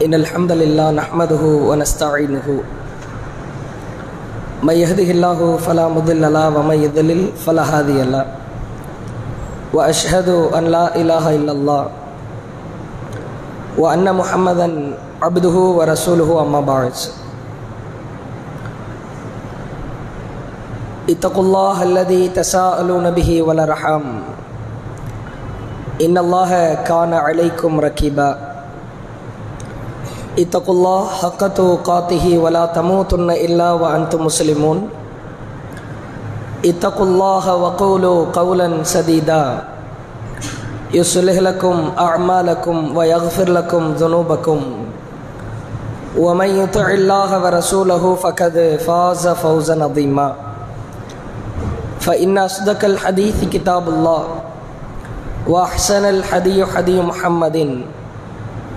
إن الحمد لله نحمده ونستعينه. من يهده الله فلا مضل له ومن يضلل فلا هادي له. وأشهد أن لا إله إلا الله وأن محمدا عبده ورسوله أما بعد. اتقوا الله الذي تساءلون به والأرحام. إن الله كان عليكم ركيبا. اتقوا الله حق تقاته ولا تموتن إلا وأنتم مسلمون. اتقوا الله وقولوا قولا سديدا. يصلح لكم أعمالكم ويغفر لكم ذنوبكم. ومن يطع الله ورسوله فقد فاز فوزا عظيما. فإن أصدق الحديث كتاب الله وأحسن الحدي حدي محمد.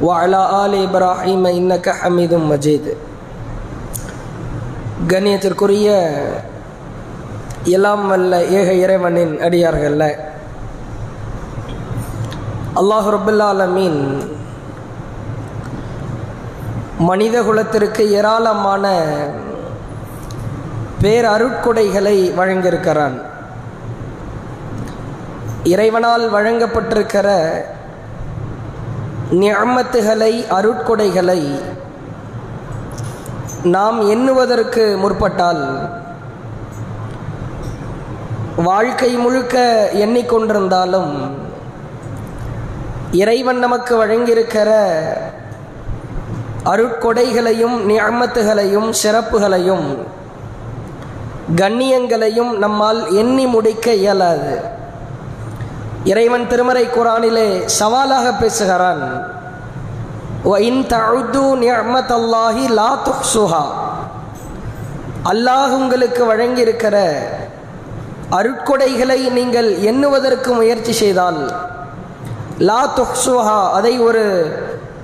وعلى آل إبراهيم إنك حميد مجيد கண்ணியத்திற்குரிய எல்லாம் வல்ல ஏக இறைவனின் அடியார்கள்ல அல்லாஹு ரபுல்லாலமீன் மனித குலத்திற்கு ஏராளமான பேரருட்கொடைகளை வழங்கியிருக்கிறான் இறைவனால் வழங்கப்பட்டிருக்கிற நியமத்துகளை அருட்கொடைகளை நாம் எண்ணுவதற்கு முற்பட்டால் வாழ்க்கை முழுக்க எண்ணிக்கொண்டிருந்தாலும் இறைவன் நமக்கு வழங்கியிருக்கிற அருட்கொடைகளையும் நியமத்துகளையும் சிறப்புகளையும் கண்ணியங்களையும் நம்மால் எண்ணி முடிக்க இயலாது. இறைவன் திருமறை குரானிலே சவாலாக பேசுகிறான். அல்லாஹ் உங்களுக்கு வழங்கியிருக்கிற அருட்கொடைகளை நீங்கள் எண்ணுவதற்கு முயற்சி செய்தால் லா துஹ்சுஹா அதை ஒரு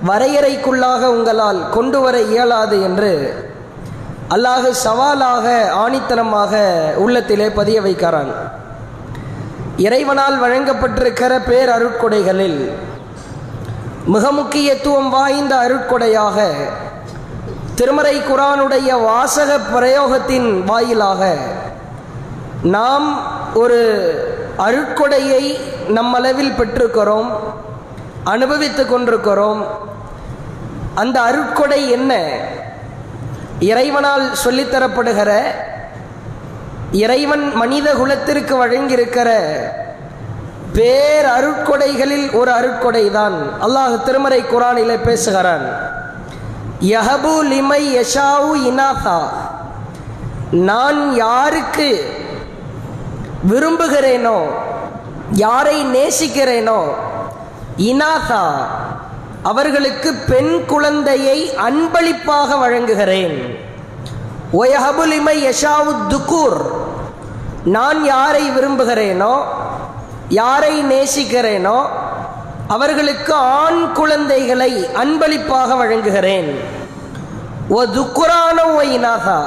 வரையறைக்குள்ளாக உங்களால் கொண்டு வர இயலாது என்று அல்லாஹு சவாலாக ஆணித்தனமாக உள்ளத்திலே பதிய வைக்கிறான். இறைவனால் வழங்கப்பட்டிருக்கிற பேர் அருட்கொடைகளில் மிக முக்கியத்துவம் வாய்ந்த அருட்கொடையாக திருமறை குரானுடைய வாசக பிரயோகத்தின் வாயிலாக நாம் ஒரு அருட்கொடையை நம்மளவில் பெற்றிருக்கிறோம் அனுபவித்து கொண்டிருக்கிறோம். அந்த அருட்கொடை என்ன? இறைவனால் சொல்லித்தரப்படுகிற இறைவன் மனித குலத்திற்கு வழங்கியிருக்கிற பேர் அருட்கொடைகளில் ஒரு அருட்கொடை தான் அல்லாஹ் திருமறை குரானில பேசுகிறான். யஹபு லிமை யஷாவு இனாதா நான் யாருக்கு விரும்புகிறேனோ யாரை நேசிக்கிறேனோ இனாசா அவர்களுக்கு பெண் குழந்தையை அன்பளிப்பாக வழங்குகிறேன். ஒயஹபுலிமை யஷாவு துக்கூர் நான் யாரை விரும்புகிறேனோ யாரை நேசிக்கிறேனோ அவர்களுக்கு ஆண் குழந்தைகளை அன்பளிப்பாக வழங்குகிறேன். ஓ துக்குரான ஒயினாகா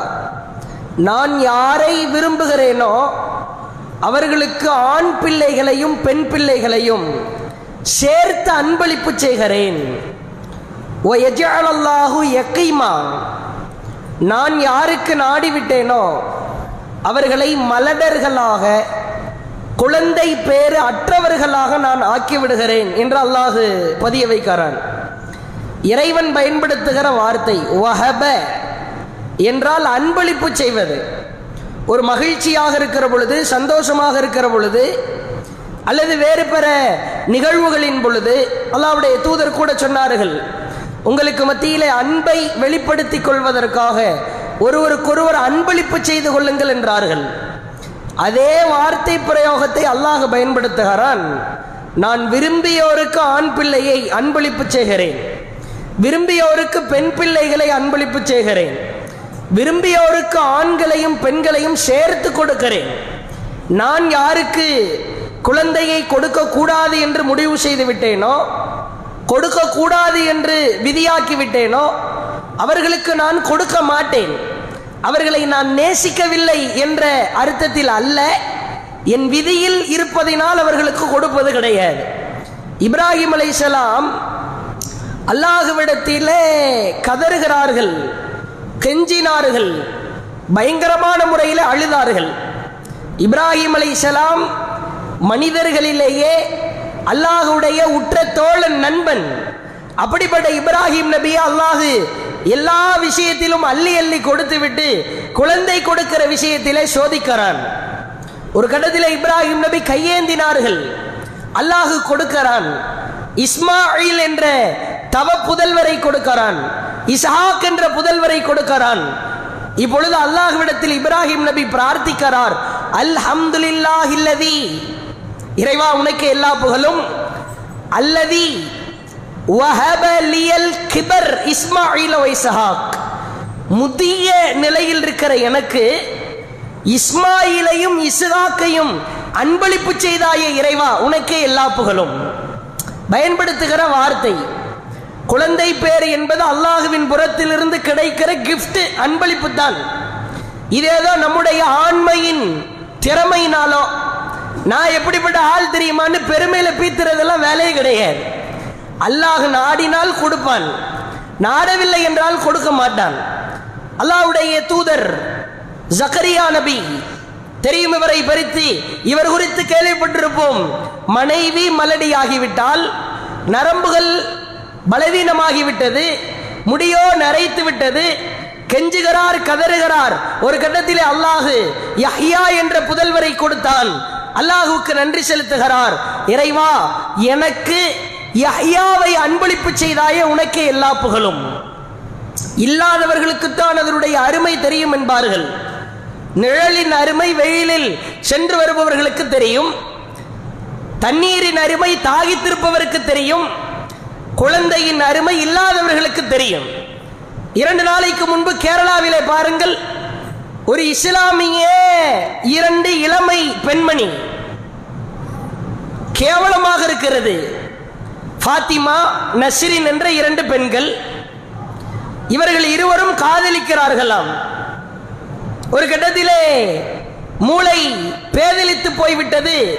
நான் யாரை விரும்புகிறேனோ அவர்களுக்கு ஆண் பிள்ளைகளையும் பெண் பிள்ளைகளையும் சேர்த்து அன்பளிப்பு செய்கிறேன். ஓ எஜாலல்லாஹு எக்கைமா நான் யாருக்கு நாடிவிட்டேனோ அவர்களை மலடர்களாக குழந்தை பேறு அற்றவர்களாக நான் ஆக்கிவிடுகிறேன் என்று அல்லாஹு பதிய வைக்கிறான். இறைவன் பயன்படுத்துகிற வார்த்தை வஹப என்றால் அன்பளிப்பு செய்வது. ஒரு மகிழ்ச்சியாக இருக்கிற பொழுது சந்தோஷமாக இருக்கிற பொழுது அல்லது வேறு பிற நிகழ்வுகளின் பொழுது அல்லாவுடைய தூதர் கூட சொன்னார்கள் உங்களுக்கு மத்தியிலே அன்பை வெளிப்படுத்திக் கொள்வதற்காக ஒருவருக்கொருவர் அன்பளிப்பு செய்து கொள்ளுங்கள் என்றார்கள். அதே வார்த்தை பிரயோகத்தை அல்லாஹ் பயன்படுத்துகிறான். நான் விரும்பியோருக்கு ஆண் பிள்ளையை அன்பளிப்பு செய்கிறேன். விரும்பியோருக்கு பெண் பிள்ளைகளை அன்பளிப்பு செய்கிறேன். விரும்பியோருக்கு ஆண்களையும் பெண்களையும் சேர்த்து கொடுக்கிறேன். நான் யாருக்கு குழந்தையை கொடுக்க கூடாது என்று முடிவு செய்து விட்டேனோ கொடுக்க கூடாது என்று விதியாக்கி விட்டேனோ அவர்களுக்கு நான் கொடுக்க மாட்டேன். அவர்களை நான் நேசிக்கவில்லை என்ற அர்த்தத்தில் அல்ல. என் விதியில் இருப்பதினால் அவர்களுக்கு கொடுப்பது கிடையாது. இப்ராஹிம் அலைசலாம் அல்லாஹுவிடத்திலே கதறுகிறார்கள் கெஞ்சினார்கள் பயங்கரமான முறையில் அழுதார்கள். இப்ராஹிம் அலைசலாம் மனிதர்களிலேயே அல்லாஹுடைய உற்ற தோழன் நண்பன். அப்படிப்பட்ட இப்ராஹிம் நபியை அல்லாஹு எல்லா விஷயத்திலும் அள்ளி அள்ளி கொடுத்து விட்டு குழந்தை கொடுக்கிற விஷயத்திலே சோதிக்கிறான். ஒரு கட்டத்தில் இப்ராஹிம் நபி கையேந்தினார்கள். அல்லாஹு கொடுக்கிறான். இஸ்மாயில் என்ற தவ புதல்வரை கொடுக்கிறான். இசாக் என்ற புதல்வரை கொடுக்கிறான். இப்பொழுது அல்லாஹ்விடத்தில் இப்ராஹிம் நபி பிரார்த்திக்கிறார் அல்ஹம்துலில்லாஹில்லதி. இறைவா உனக்கு எல்லா புகழும். அல்லதி கிபர் இஸ்மாயில் வைசஹாக் முதிய நிலையில் இருக்கிற எனக்கு இஸ்மாயிலையும் இஸ்ஹாக்கையும் அன்பளிப்பு செய்தாய இறைவா உனக்கே எல்லா புகழும். பயன்படுத்துகிற வார்த்தை. குழந்தை பேர் என்பது அல்லாஹுவின் புறத்திலிருந்து கிடைக்கிற கிஃப்ட் அன்பளிப்பு தான். இதேதான் நம்முடைய ஆண்மையின் திறமையினாலோ நான் எப்படிப்பட்ட ஆள் தெரியுமான்னு பெருமையில பீத்துறதெல்லாம் வேலையே கிடையாது. அல்லாஹ் நாடினால் கொடுப்பான். நாடவில்லை என்றால் கொடுக்க மாட்டான். அல்லாஹ்வுடைய தூதர் ஜக்கரியா நபி தெரியும் இவரை பறித்து இவர் குறித்து கேள்விப்பட்டிருப்போம். மனைவி மலடியாகிவிட்டால் நரம்புகள் பலவீனமாகிவிட்டது முடியோ நரைத்து விட்டது கெஞ்சுகிறார் கதறுகிறார். ஒரு கட்டத்திலே அல்லாஹு யஹ்யா என்ற புதல்வரை கொடுத்தான். அல்லாஹுக்கு நன்றி செலுத்துகிறார். இறைவா எனக்கு யஹ்யாவை அன்பளிப்பு செய்தாயே உனக்கே எல்லா புகழும். இல்லாதவர்களுக்குத்தான் அதனுடைய அருமை தெரியும் என்பார்கள். நிழலின் அருமை வெயிலில் சென்று வருபவர்களுக்கு தெரியும். தண்ணீரின் அருமை தாகித்திருப்பவருக்கு தெரியும். குழந்தையின் அருமை இல்லாதவர்களுக்கு தெரியும். இரண்டு நாளைக்கு முன்பு கேரளாவிலே பாருங்கள். ஒரு இஸ்லாமிய இரண்டு இளமை பெண்மணி. கேவலமாக இருக்கிறது. ஃபாத்திமா நஸ்ரின் என்ற இரண்டு பெண்கள் இவர்கள் இருவரும் காதலிக்கிறார்களாம். ஒரு கட்டத்திலே மூளை பேதலித்து போய்விட்டது.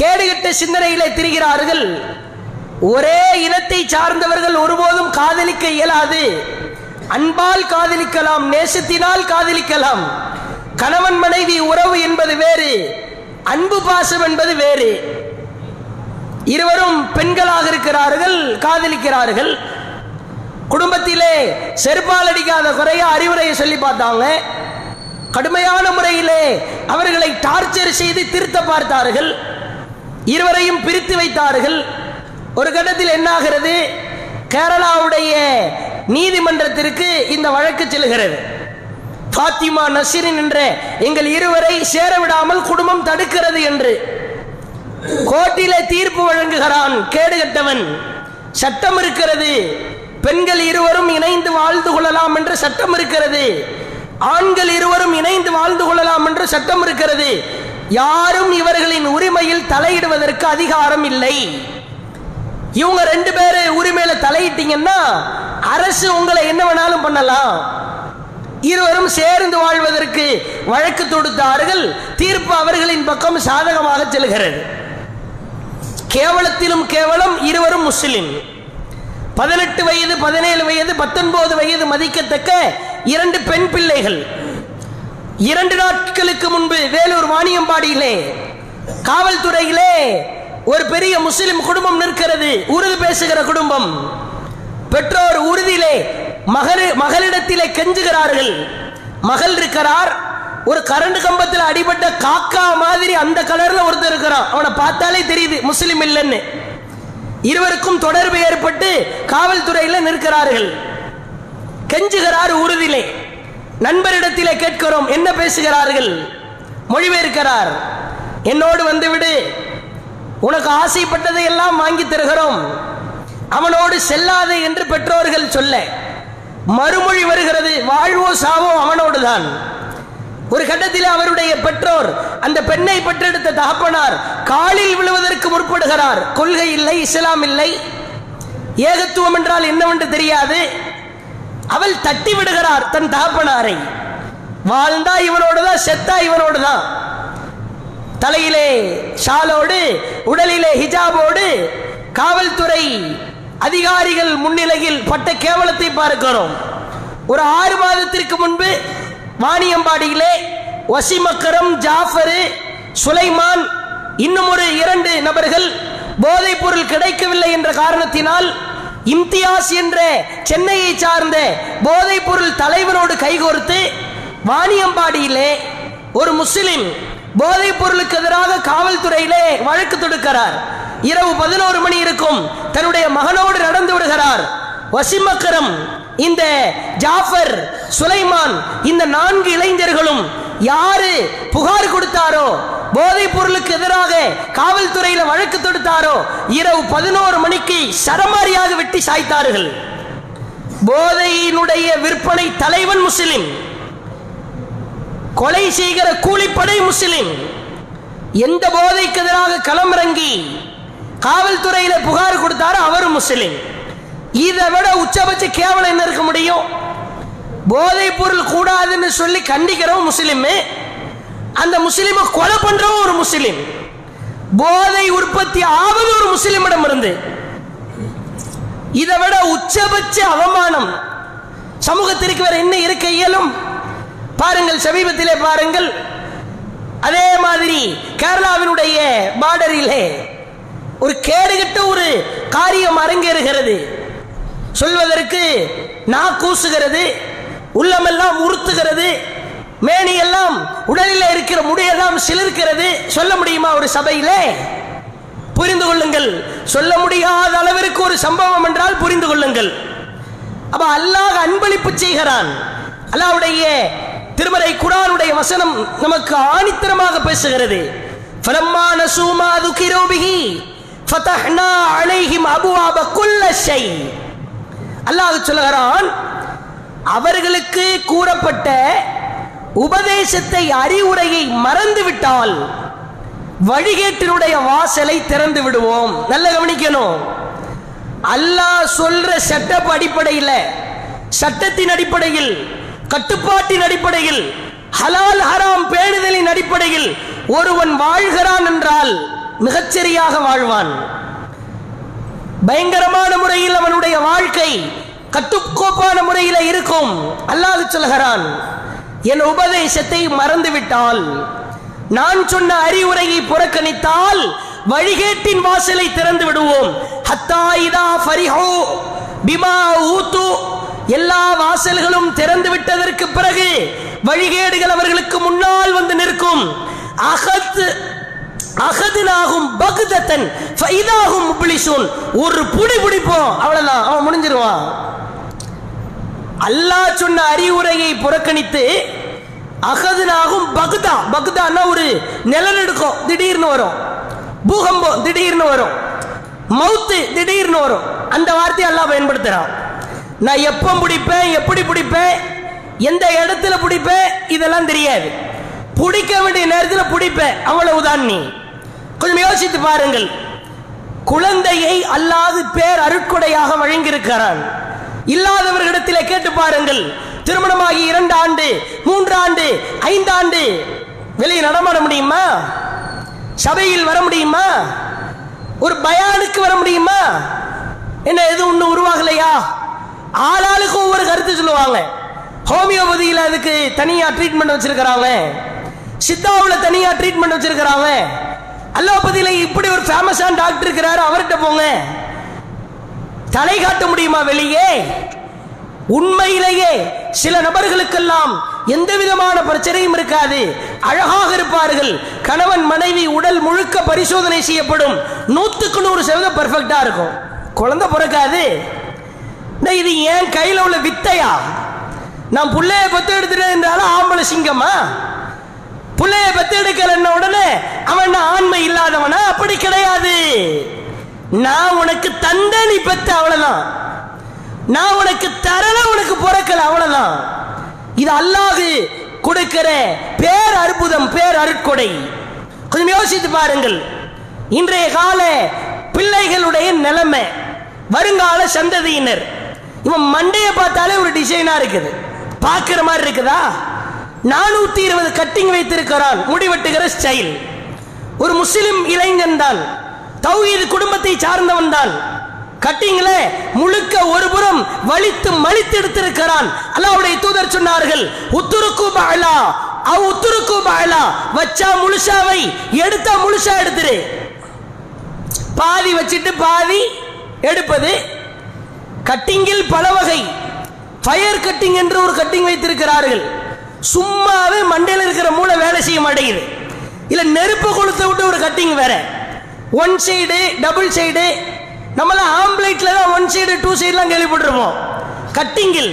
கேடுகட்ட சிந்தனையிலே திரிகிறார்கள். ஒரே இனத்தை சார்ந்தவர்கள் ஒருபோதும் காதலிக்க இயலாது. அன்பால் காதலிக்கலாம் நேசத்தினால் காதலிக்கலாம். கணவன் மனைவி உறவு என்பது வேறு அன்பு பாசம் என்பது வேறு. இருவரும் பெண்களாக இருக்கிறார்கள் காதலிக்கிறார்கள். குடும்பத்திலே செருப்பால் அடிக்காத குறைய அறிவுரையை சொல்லி பார்த்தாங்க. கடுமையான முறையிலே அவர்களை டார்ச்சர் செய்து திருத்த பார்த்தார்கள். இருவரையும் பிரித்து வைத்தார்கள். ஒரு கட்டத்தில் என்னாகிறது? கேரளாவுடைய நீதிமன்றத்திற்கு இந்த வழக்கு செல்கிறது. ஃபாத்திமா நசீரின் என்ற எங்கள் இருவரை சேர விடாமல் குடும்பம் தடுக்கிறது என்று. கோர்ட்டிலே தீர்ப்பு வழங்குகிறான் கேடுகட்டவன். சட்டம் இருக்கிறது. பெண்கள் இருவரும் இணைந்து வாழ்ந்து கொள்ளலாம் என்று சட்டம் இருக்கிறது. ஆண்கள் இருவரும் இணைந்து வாழ்ந்து கொள்ளலாம் என்று சட்டம் இருக்கிறது. யாரும் இவர்களின் உரிமையில் தலையிடுவதற்கு அதிகாரம் இல்லை. இவங்க ரெண்டு பேரு உரிமையில தலையிட்டீங்கன்னா அரசு உங்களை என்ன வேணாலும் பண்ணலாம். இருவரும் சேர்ந்து வாழ்வதற்கு வழக்கு தொடுத்தார்கள். தீர்ப்பு அவர்களின் பக்கம் சாதகமாக செல்கிறது. கேவலத்திலும் கேவலம் இருவரும் முஸ்லிம். பதினெட்டு வயது பதினேழு வயது பத்தொன்பது வயது மதிக்கத்தக்க இரண்டு பெண் பிள்ளைகள். இரண்டு நாட்களுக்கு முன்பு வேலூர் வாணியம்பாடியிலே காவல்துறையிலே ஒரு பெரிய முஸ்லிம் குடும்பம் நிற்கிறது உறுதி பேசுகிற குடும்பம். பெற்றோர் உறுதியிலே மகள் மகளிடத்திலே கெஞ்சுகிறார்கள். மகள் இருக்கிறார் ஒரு கரண்ட் கம்பத்தில் அடிபட்ட காக்கா மாதிரி அந்த கலர்ல ஒருத்தர் இருக்கிறான். அவனை பார்த்தாலே தெரியுது முஸ்லிம் இல்லைன்னு. இருவருக்கும் தொடர்பு ஏற்பட்டு காவல்துறையில் நிற்கிறார்கள். கெஞ்சுகிறார் உறுதியிலே. நண்பரிடத்திலே கேட்கிறோம் என்ன பேசுகிறார்கள்? மொழிபெயர்க்கிறார். என்னோடு வந்துவிடு. உனக்கு ஆசைப்பட்டதை எல்லாம் வாங்கி தருகிறோம். அவனோடு செல்லாது என்று பெற்றோர்கள் சொல்ல. மறுமொழி வருகிறது வாழ்வோ சாவோ அவனோடு தான் ஒரு கட்டத்தில் அவருடைய பெற்றோர் அந்த பெண்ணை பெற்றெடுத்த தகப்பனார் காலில் விழுவதற்கு முற்படுகிறார். கொள்கை இல்லை இஸ்லாம் இல்லை. ஏகத்துவம் என்றால் என்னவென்று தெரியாது. அவள் தட்டி விடுகிறார் தன் தகப்பனாரை. வாழ்ந்தா இவனோடு தான் செத்தா இவனோடு தான். தலையிலே ஷாலோடு உடலிலே ஹிஜாபோடு காவல்துறை அதிகாரிகள் முன்னிலையில் பட்ட கேவலத்தை பார்க்கிறோம். ஒரு ஆறு மாதத்திற்கு முன்பு வாணியம்பாடியிலே வசிமக்கரம் ஜாஃபரு சுலைமான் இன்னும் ஒரு இரண்டு நபர்கள் போதைப் பொருள் கிடைக்கவில்லை என்ற காரணத்தினால் இம்தியாஸ் என்ற சென்னையை சார்ந்த போதைப் பொருள் தலைவரோடு கைகோர்த்து வாணியம்பாடியிலே ஒரு முஸ்லிம் போதைப் பொருளுக்கு எதிராக காவல்துறையிலே வழக்கு தொடுக்கிறார். இரவு பதினோரு மணி இருக்கும் தன்னுடைய மகனோடு நடந்து விடுகிறார். வசிமக்கரம் இந்த ஜாஃபர் சுலைமான் இந்த நான்கு இளைஞர்களும் யாரு புகார் கொடுத்தாரோ போதைப் பொருளுக்கு எதிராக காவல்துறையில வழக்கு தொடுத்தாரோ இரவு பதினோரு மணிக்கு சரமாரியாக வெட்டி சாய்த்தார்கள். போதையினுடைய விற்பனை தலைவன் முஸ்லிம். கொலை செய்கிற கூலிப்படை முஸ்லிம். எந்த போதைக்கு எதிராக களமிறங்கி காவல்துறையில புகார் கொடுத்தாரோ அவரும் முஸ்லிம். இதை விட உச்சபட்ச கேவலம் என்ன இருக்க முடியும்? போதைப் பொருள் கூடாதுன்னு சொல்லி கண்டிக்கிறவன் முஸ்லிம். அந்த முஸ்லிமை கொலை பண்றவன் ஒரு முஸ்லிம். போதை உற்பத்தி ஆவது ஒரு முஸ்லிமிடம் இருந்து இதை விட உச்சபட்ச அவமானம் சமூகத்திற்கு வேற என்ன இருக்க இயலும்? பாருங்கள் சமீபத்திலே பாருங்கள். அதே மாதிரி கேரளாவினுடைய பார்டரிலே ஒரு கேடுகட்ட ஒரு காரியம் அரங்கேறுகிறது. சொல்வதற்கு நா கூசுகிறது உள்ளமெல்லாம் உறுத்துகிறது மேனியெல்லாம் உடலில் இருக்கிற முடியெல்லாம் சிலிர்க்கிறது. சொல்ல முடியுமா ஒரு சபையிலே? புரிந்து கொள்ளுங்கள். சொல்ல முடியாத அளவிற்கு ஒரு சம்பவம் என்றால் புரிந்து கொள்ளுங்கள். அப்ப அல்லாஹ் அன்பளிப்பு செய்கிறான். அல்லாவுடைய திருமலை குரானுடைய வசனம் நமக்கு ஆணித்தரமாக பேசுகிறது. அலைஹிம் அபுவாப குல்ல செய் அல்லாஹ் சொல்லுகிறான் அவர்களுக்கு கூறப்பட்ட உபதேசத்தை அறிவுரையை மறந்துவிட்டால் வழிகேட்டினுடைய வாசலை திறந்து விடுவோம். நல்ல கவனிக்கணும். அல்லாஹ் சொல்ற செட்டப் அடிப்படையில் சட்டத்தின் அடிப்படையில் கட்டுப்பாட்டின் அடிப்படையில் ஹலால் ஹராம் பேணுதலின் அடிப்படையில் ஒருவன் வாழ்கிறான் என்றால் மிகச்சரியாக வாழ்வான். பயங்கரமான முறையில் அவனுடைய வாழ்க்கை கட்டுக்கோப்பான முறையில் இருக்கும். அல்லாஹ் சொல்கிறான் என் உபதேசத்தை மறந்துவிட்டால் நான் சொன்ன அறிவுரையை புறக்கணித்தால் வழிகேட்டின் வாசலை திறந்து விடுவோம். ஹத்தா இதா ஃபரிஹோ பிமா ஊத்து. எல்லா வாசல்களும் திறந்து விட்டதற்கு பிறகு வழிகேடுகள் அவர்களுக்கு முன்னால் வந்து நிற்கும். அகத்து அகதிலாகும் பகுதத்தன் ஃபைதாகும் முப்ளிசூன் ஒரு புடி பிடிப்போம் அவ்வளவுதான் அவன் முடிஞ்சிருவான். அல்லாஹ் சொன்ன அறிவுரையை புறக்கணித்து அகதுனாகும் பகுதா பகுதான்னா ஒரு நிலநடுக்கம் திடீர்னு வரும். பூகம்பம் திடீர்னு வரும். மவுத்து திடீர்னு வரும். அந்த வார்த்தையை அல்லாஹ் பயன்படுத்துறான். நான் எப்போ பிடிப்பேன் எப்படி பிடிப்பேன் எந்த இடத்துல பிடிப்பேன் இதெல்லாம் தெரியாது. பிடிக்க வேண்டிய நேரத்தில் பிடிப்பேன் அவ்வளவுதான் நீ. கொஞ்சம் யோசித்து பாருங்கள். குழந்தையை அல்லாது பேர் அருட்கொடையாக வழங்கியிருக்கிறான். இல்லாதவர்களிடத்திலே கேட்டு பாருங்கள். திருமணமாகி இரண்டு ஆண்டு மூன்று ஆண்டு ஐந்து ஆண்டு வெளியே நடமாட முடியுமா? சபையில் வர முடியுமா? ஒரு பயானுக்கு வர முடியுமா? என்ன எதுவும் ஒன்றும் உருவாகலையா? ஆளாளுக்கு ஒவ்வொரு கருத்து சொல்லுவாங்க. ஹோமியோபதியில் அதுக்கு தனியாக ட்ரீட்மெண்ட் வச்சிருக்கிறாங்க. சித்தாவில் தனியா ட்ரீட்மெண்ட் வச்சிருக்கிறாங்க. அலோபதியில் இப்படி ஒரு ஃபேமஸான டாக்டர் இருக்கிறாரு அவர்கிட்ட போங்க. தலை காட்ட முடியுமா வெளியே? உண்மையிலேயே சில நபர்களுக்கெல்லாம் எந்த விதமான பிரச்சனையும் இருக்காது. அழகாக இருப்பார்கள். கணவன் மனைவி உடல் முழுக்க பரிசோதனை செய்யப்படும். நூத்துக்கு நூறு சதவீதம் பர்ஃபெக்டா இருக்கும். குழந்தை பிறக்காது. இது ஏன் கையில் உள்ள வித்தையா? நான் பிள்ளைய பத்து எடுத்துட்டு இருந்தாலும் ஆம்பளை சிங்கமா? புள்ளைய பத்து உடனே அவன் ஆண்மை இல்லாதவனா? அப்படி கிடையாது. நான் உனக்கு தந்த நீ பெத்த அவ்வளவுதான். நான் உனக்கு தரல உனக்கு பிறக்கல அவ்வளவுதான். இது அல்லாது கொடுக்கிற பேர் அற்புதம் பேர் அருட்கொடை. கொஞ்சம் யோசித்து பாருங்கள். இன்றைய கால பிள்ளைகளுடைய நிலைமை வருங்கால சந்ததியினர். இவன் மண்டையை பார்த்தாலே ஒரு டிசைனா இருக்குது. பார்க்கிற மாதிரி இருக்குதா? நானூத்தி இருபது கட்டிங் வைத்திருக்கிறான் முடிவெட்டுகிற ஸ்டைல் ஒரு முஸ்லிம் இளைஞன் தான். தௌஹீத் குடும்பத்தை சார்ந்தவன் தான். கட்டிங்ல முழுக்க ஒரு புறம் வலித்து மலித்து எடுத்திருக்கிறான். அல்லாவுடைய தூதர் சொன்னார்கள் உத்துருக்கு பாலா அவ் உத்துருக்கு பாலா வச்சா முழுசாவை எடுத்தா முழுசா எடுத்துரு. பாதி வச்சிட்டு பாதி எடுப்பது கட்டிங்கில் பல வகை ஃபயர் கட்டிங் என்று ஒரு கட்டிங் வைத்திருக்கிறார்கள். சும்மாவே மண்டையில் இருக்கிற மூளை வேலை செய்ய மாட்டேங்குது. இல்லை நெருப்பு கொளுத்த விட்டு ஒரு கட்டிங் வேற. ஒன் சைடு டபுள் சைடு நம்மளாம் ஆம்பளைட்டில் தான் ஒன் சைடு டூ சைடுலாம் கேள்விப்பட்டிருப்போம். கட்டிங்கில்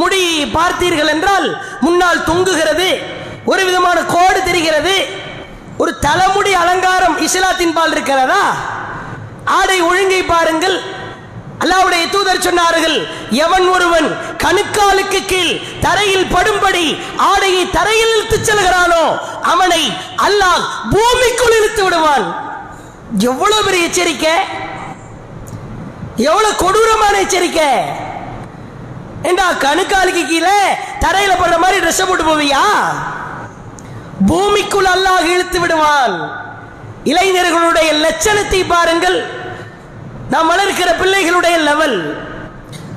முடி பார்த்தீர்கள் என்றால் முன்னால் தொங்குகிறது ஒரு விதமான கோடு தெரிகிறது ஒரு தலைமுடி அலங்காரம் இஸ்லாத்தின் பால் இருக்கிறதா? ஆடை ஒழுங்கை பாருங்கள் அல்லாவுடைய தூதர் சொன்னார்கள் எவன் ஒருவன் கணுக்காலுக்கு கீழ் தரையில் படும்படி ஆடையை தரையில் இழுத்து செல்கிறானோ அவனை அல்லாஹ் பூமிக்குள் இழுத்து விடுவான். எவ்வளவு பெரிய எச்சரிக்கை? எவ்வளவு கொடூரமான எச்சரிக்கை? ஏண்டா கணுக்காலுக்கு கீழே தரையில படுற மாதிரி ட்ரெஸ் போட்டு போவியா? பூமிக்குள் அல்லாஹ் இழுத்து விடுவான். இளைஞர்களுடைய லட்சணத்தை பாருங்கள். நாம் வளர்க்கிற பிள்ளைகளுடைய லெவல்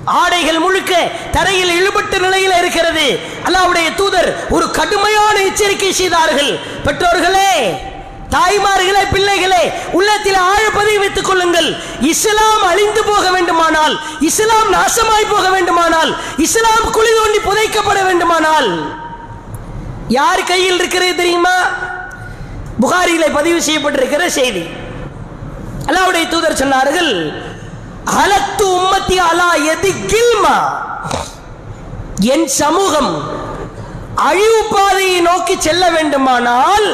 ஆடைகள் முழுக்க தரையில் இழுபட்ட நிலையில் இருக்கிறது. அல்லாவுடைய தூதர் ஒரு கடுமையான எச்சரிக்கை செய்தார்கள். பெற்றோர்களே தாய்மார்களே பிள்ளைகளே உள்ளத்தில் ஆழப்பதை வைத்துக் கொள்ளுங்கள். இஸ்லாம் அழிந்து போக வேண்டுமானால் இஸ்லாம் நாசமாய் போக வேண்டுமானால் இஸ்லாம் குழி தோண்டி புதைக்கப்பட வேண்டுமானால். யார் கையில் இருக்கிறது தெரியுமா? புகாரியில பதிவு செய்யப்பட்டிருக்கிற செய்தி. அல்லாவுடைய தூதர் சொன்னார்கள் அலத்து உம்மத்தி அலா எது கில்மா. என் சமூகம் அழிவு பாதையை நோக்கி செல்ல வேண்டுமானால்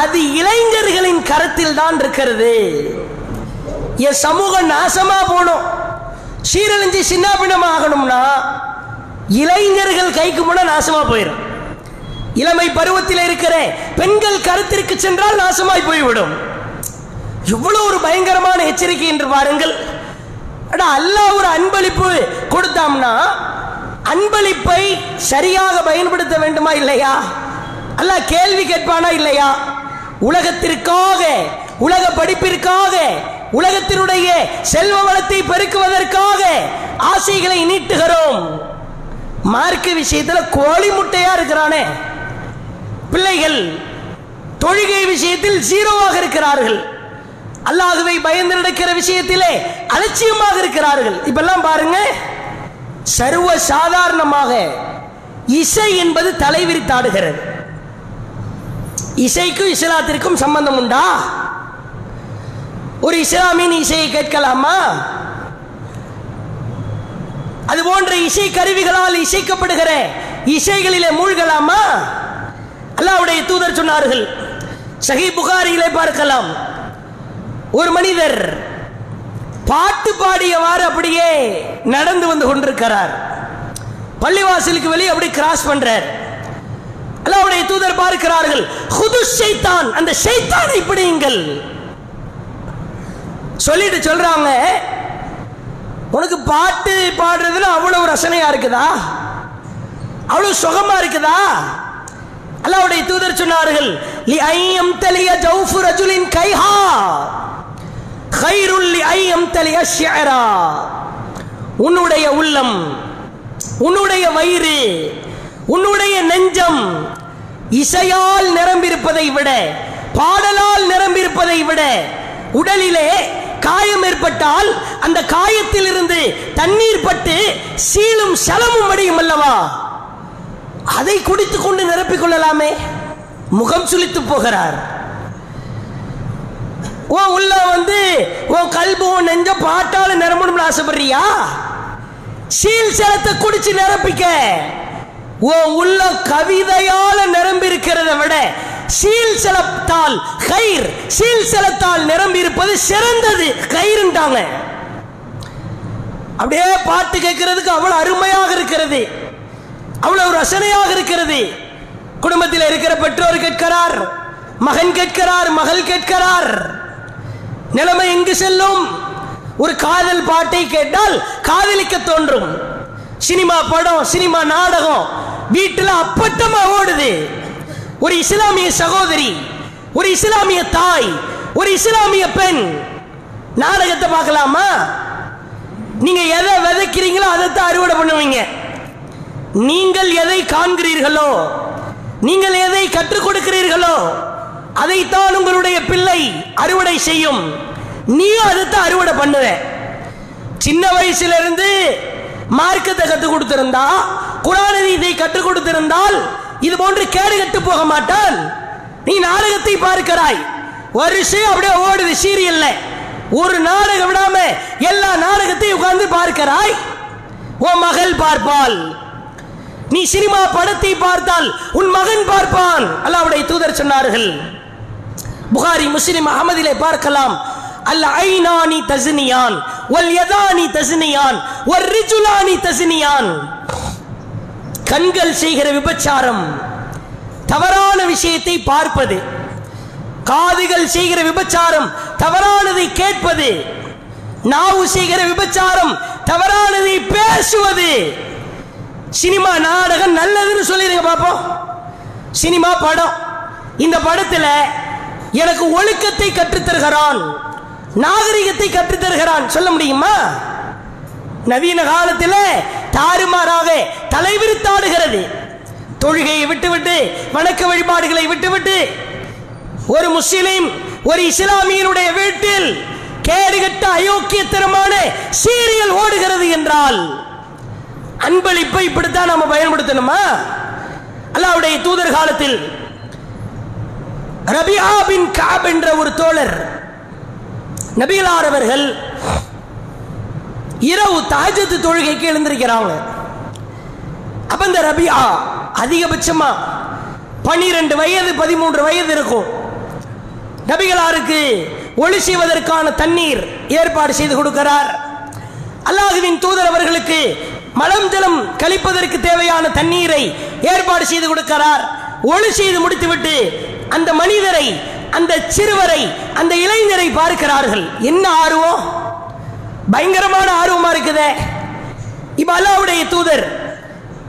அது இளைஞர்களின் கரத்தில் தான் இருக்கிறது. என் சமூகம் நாசமா போனோம் சீரழிஞ்சு சின்ன பின்னமாகணும்னா இளைஞர்கள் கைக்கு முன்ன நாசமா போயிடும் இளமை பருவத்தில் இருக்கிற பெண்கள் கருத்திற்கு சென்றால் நாசமாய் போய்விடும். எவ்வளவு ஒரு பயங்கரமான எச்சரிக்கை என்று பாருங்கள். அடா அல்லாஹ் ஒரு அன்பளிப்பு கொடுத்தாம்னா அன்பளிப்பை சரியாக பயன்படுத்த வேண்டுமா இல்லையா? அல்லாஹ் கேள்வி கேட்பானா இல்லையா? உலகத்திற்காக உலக படிப்பிற்காக உலகத்தினுடைய செல்வ வளத்தை பெருக்குவதற்காக ஆசைகளை நீட்டுகிறோம். மார்க்க விஷயத்துல கோழி முட்டையா இருக்கிறானே. பிள்ளைகள் தொழுகை விஷயத்தில் ஜீரோவாக இருக்கிறார்கள். அல்லாஹுவை பயந்து நடக்கிற விஷயத்திலே அலட்சியமாக இருக்கிறார்கள். இப்பெல்லாம் பாருங்க. சர்வ சாதாரணமாக இசை என்பது தலைவிரித்தாடுகிறது இசைக்கும் இஸ்லாத்திற்கும் சம்பந்தம் உண்டா? ஒரு இஸ்லாமின் இசையை கேட்கலாமா? அது போன்ற இசை கருவிகளால் இசைக்கப்படுகிற இசைகளிலே மூழ்கலாமா? அல்லாவுடைய தூதர் சொன்னார்கள். சஹி புகாரியிலே பார்க்கலாம். ஒரு மனிதர் பாட்டு பாடியவாறு அப்படியே நடந்து வந்து கொண்டிருக்கிறார். பள்ளிவாசலுக்கு வெளியே அப்படி கிராஸ் பண்றார். அல்லாவுடைய தூதர் பார்க்கிறார்கள் ஹுது ஷைத்தான் அந்த ஷைத்தானை பிடியுங்கள். சொல்லிட்டு சொல்றாங்க உனக்கு பாட்டு பாடுறதுல அவ்வளவு ரசனையா இருக்குதா? அவ்வளவு சுகமா இருக்குதா? அல்லாவுடைய தூதர் சொன்னார்கள் லி ஐயம் தெளிய ஜவுஃபு ரஜுலின் கைஹா கைருல் லி ஐயம் தலிய ஷியரா உன்னுடைய உள்ளம் உன்னுடைய வயிறு உன்னுடைய நெஞ்சம் இசையால் நிரம்பியிருப்பதை விட பாடலால் நிரம்பியிருப்பதை விட உடலிலே காயம் ஏற்பட்டால் அந்த காயத்தில் இருந்து தண்ணீர் பட்டு சீலும் சலமும் அடையும் அல்லவா? அதை குடித்துக் கொண்டு நிரப்பிக் கொள்ளலாமே. முகம் சுளித்து போகிறார். ஓ உள்ள வந்து ஓ கல்பு உன் நெஞ்ச பாட்டால நிரம்பணும்னு ஆசைப்படுறியா? சீல் சலத்தை குடிச்சு நிரப்பிக்க. ஓ உள்ள கவிதையால நிரம்பி இருக்கிறத விட சீல் செலத்தால் கயிர் சீல் செலத்தால் நிரம்பி இருப்பது சிறந்தது கயிறுண்டாங்க அப்படியே பாட்டு கேட்கறதுக்கு அவ்வளவு அருமையாக இருக்கிறது. அவ்வளவு ரசனையாக இருக்கிறது. குடும்பத்தில் இருக்கிற பெற்றோர் கேட்கிறார் மகன் கேட்கிறார் மகள் கேட்கிறார். நிலைமை எங்கு செல்லும். ஒரு காதல் பாட்டை கேட்டால் காதலிக்க தோன்றும். சினிமா படம் சினிமா நாடகம் வீட்டில் அப்பட்டமா ஓடுது. ஒரு இஸ்லாமிய சகோதரி ஒரு இஸ்லாமிய தாய் ஒரு இஸ்லாமிய பெண். நாடகத்தை பார்க்கலாமா? நீங்க எதை விதைக்கிறீங்களோ அதைத்தான் அறுவடை பண்ணுவீங்க. நீங்கள் எதை காண்கிறீர்களோ நீங்கள் எதை கற்றுக் கொடுக்கிறீர்களோ அதைத்தான் உங்களுடைய பிள்ளை அறுவடை செய்யும். நீயும் அதைத்தான் அறுவடை பண்ணுவ. சின்ன வயசுல இருந்து மார்க்கத்தை கற்றுக் கொடுத்திருந்தா குரான் இதை கற்றுக் கொடுத்திருந்தால் இது போன்று கேடு கட்டு போக மாட்டால் நீ நாடகத்தை பார்க்கிறாய். வருஷம் அப்படியே ஓடுது சீரியல்ல. ஒரு நாடகம் விடாம எல்லா நாடகத்தையும் உட்கார்ந்து பார்க்கிறாய். உன் மகள் பார்ப்பாள். நீ சினிமா படத்தை பார்த்தால் உன் மகன் பார்ப்பான். அல்லாவுடைய தூதர் சொன்னார்கள். புகாரி முஸ்லிம் அகமதிலே பார்க்கலாம். அல் ஐநானி தசினியான் வல் யதானி தசினியான் வல் ரிஜுலானி தசினியான். கண்கள் செய்கிற விபச்சாரம் தவறான விஷயத்தை பார்ப்பது. காதுகள் செய்கிற விபச்சாரம் தவறானதை கேட்பது. நாவு செய்கிற விபச்சாரம் தவறானதை பேசுவது. சினிமா நாடகம் நல்லதுன்னு சொல்லிடுங்க பாப்போம். சினிமா படம். இந்த படத்துல எனக்கு ஒழுக்கத்தை கற்றுத்தருகிறான் நாகரிகத்தை கற்றுத்தருகிறான். சொல்ல முடியுமா? நவீன காலத்தில் தாறுமாறாக தலைவிரித்தாடுகிறது தொழுகையை விட்டுவிட்டு வணக்க வழிபாடுகளை விட்டுவிட்டு ஒரு முஸ்லிம் ஒரு இஸ்லாமியனுடைய வீட்டில் கேடுகட்ட அயோக்கியத்தனமான சீரியல் ஓடுகிறது என்றால் அன்பளிப்பை இப்படித்தான் நம்ம பயன்படுத்தணுமா? அல்லாவுடைய தூதர் காலத்தில் ரபியா பின் காப் என்ற ஒரு தோழர் நபிகளார் அவர்கள் இரவு தாஜத்து தொழுகைக்கு எழுந்திருக்கிறாங்க. அப்ப இந்த ரபியா அதிகபட்சமா பனிரெண்டு வயது பதிமூன்று வயது இருக்கும். நபிகளாருக்கு ஒளி செய்வதற்கான தண்ணீர் ஏற்பாடு செய்து கொடுக்கிறார். அல்லாஹுவின் தூதர் அவர்களுக்கு மலம் ஜலம் கழிப்பதற்கு தேவையான தண்ணீரை ஏற்பாடு செய்து கொடுக்கிறார். ஒளி செய்து முடித்துவிட்டு அந்த மனிதரை அந்த சிறுவரை அந்த இளைஞரை பார்க்கிறார்கள். என்ன ஆர்வம்? பயங்கரமான ஆர்வமா இருக்குதே. இப்ப அல்லாவுடைய தூதர்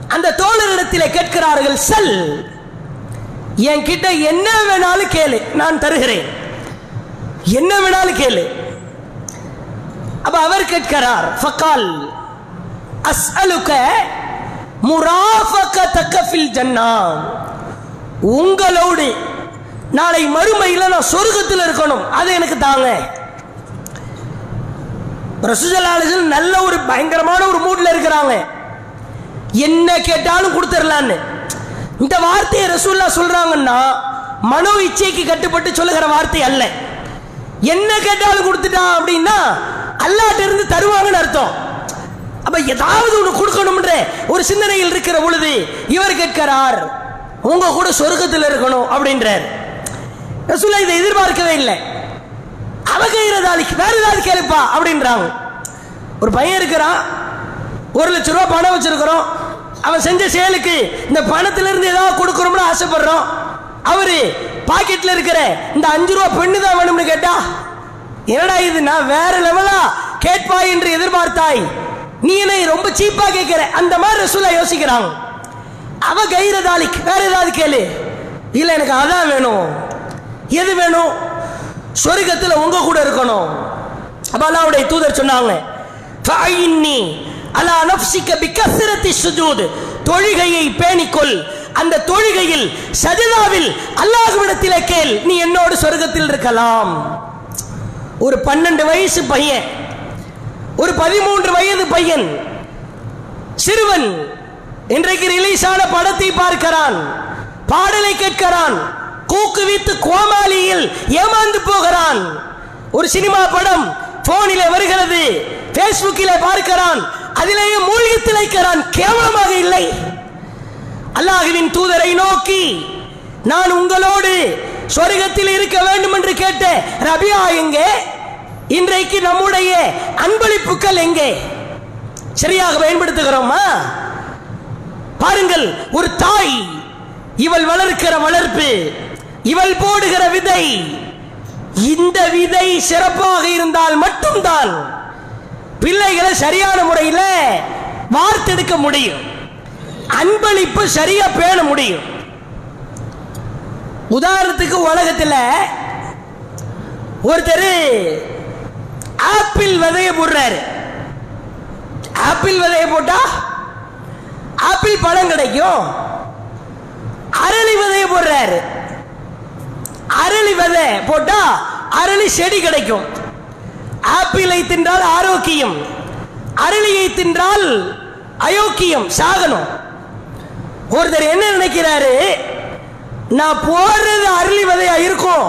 அந்த தோழரிடத்தில் கேட்கிறார்கள் செல். என்கிட்ட என்ன வேணாலும் கேளு நான் தருகிறேன். என்ன வேணாலும் கேளு. அப்ப அவர் கேட்கிறார் ஃபக்கால் அஸ்அலுக முராஃபகதக ஃபில் ஜன்னா. உங்களோடு நாளை மறுமையில் நான் சொர்க்கத்தில் இருக்கணும். அது எனக்கு தாங்க. ரசூசல்லாலிசல் நல்ல ஒரு பயங்கரமான ஒரு மூட்ல இருக்கிறாங்க. என்ன கேட்டாலும் கொடுத்துடலான்னு இந்த வார்த்தையை ரசூல்லா சொல்றாங்கன்னா மனோ இச்சைக்கு கட்டுப்பட்டு சொல்லுகிற வார்த்தை அல்ல. என்ன கேட்டாலும் கொடுத்துட்டான் அப்படின்னா அல்லாட்ட இருந்து தருவாங்கன்னு அர்த்தம். அப்ப ஏதாவது ஒன்று கொடுக்கணும்ன்ற ஒரு சிந்தனையில் இருக்கிற பொழுது இவர் கேட்கிறார் உங்க கூட சொர்க்கத்தில் இருக்கணும் அப்படின்றார். ரசூலா இதை எதிர்பார்க்கவே இல்லை. அவகைரதாலிக்கு வேற ஏதாவது கேளுப்பா அப்படின்றாங்க. ஒரு பையன் இருக்கிறான் ஒரு லட்ச ரூபா பணம் வச்சிருக்கிறோம். அவன் செஞ்ச செயலுக்கு இந்த பணத்திலிருந்து ஏதாவது கொடுக்கணும்னு ஆசைப்படுறோம். அவரு பாக்கெட்ல இருக்கிற இந்த அஞ்சு ரூபா பெண்ணு தான் வேணும்னு கேட்டா என்னடா இது நான் வேற லெவலா கேட்பாய் என்று எதிர்பார்த்தாய். நீ என்னை ரொம்ப சீப்பா கேட்கிற. அந்த மாதிரி ரசூலா யோசிக்கிறாங்க. அவ கைரதாலிக்கு வேற ஏதாவது கேளு. இல்ல எனக்கு அதான் வேணும். எது வேணும்? சொர்க்கத்தில் உங்க கூட இருக்கணும். அப்போ அல்லாவுடைய தூதர் சொன்னாங்க அலா நஃப்ஸிக பிகஸ்ரத்தி சுஜூது. தொழுகையை பேணிக்கொள். அந்த தொழுகையில் சஜிதாவில் அல்லாஹ்விடத்திலே கேள் நீ என்னோடு சொர்க்கத்தில் இருக்கலாம். ஒரு பன்னெண்டு வயசு பையன் ஒரு பதிமூன்று வயது பையன் சிறுவன் இன்றைக்கு ரிலீஸ் ஆன படத்தை பார்க்கிறான் பாடலை கேட்கிறான் கூக்குவித்து கோமாளியில் ஏமாந்து போகிறான். ஒரு சினிமா படம் போனில வருகிறது. பேஸ்புக்கில் பார்க்கிறான். அதிலேயே மூழ்கி திளைக்கிறான் கேவலமாக இல்லை. அல்லாஹுவின் தூதரை நோக்கி நான் உங்களோடு சொர்க்கத்தில் இருக்க வேண்டும் என்று கேட்ட ரபியா எங்கே? இன்றைக்கு நம்முடைய அன்பளிப்புகள் எங்கே? சரியாக பயன்படுத்துகிறோமா? பாருங்கள் ஒரு தாய் இவள் வளர்க்கிற வளர்ப்பு. இவள் போடுகிற விதை இந்த விதை சிறப்பாக இருந்தால் மட்டும்தான் பிள்ளைகளை சரியான முறையில் வார்த்தெடுக்க முடியும். அன்பளிப்பு சரியா பேண முடியும். உதாரணத்துக்கு உலகத்தில் ஒருத்தர் ஆப்பிள் விதைய போடுறாரு. ஆப்பிள் விதைய போட்டா ஆப்பிள் பழம் கிடைக்கும். அரளி விதைய போடுறாரு. அரளி விதை போட்டா அரளி செடி கிடைக்கும். ஆப்பிளை தின்றால் ஆரோக்கியம். அரளியை தின்றால் அயோக்கியம் சாகனம். ஒருத்தர் என்ன நினைக்கிறாரு? நான் போடுறது அரளி விதையா இருக்கும்?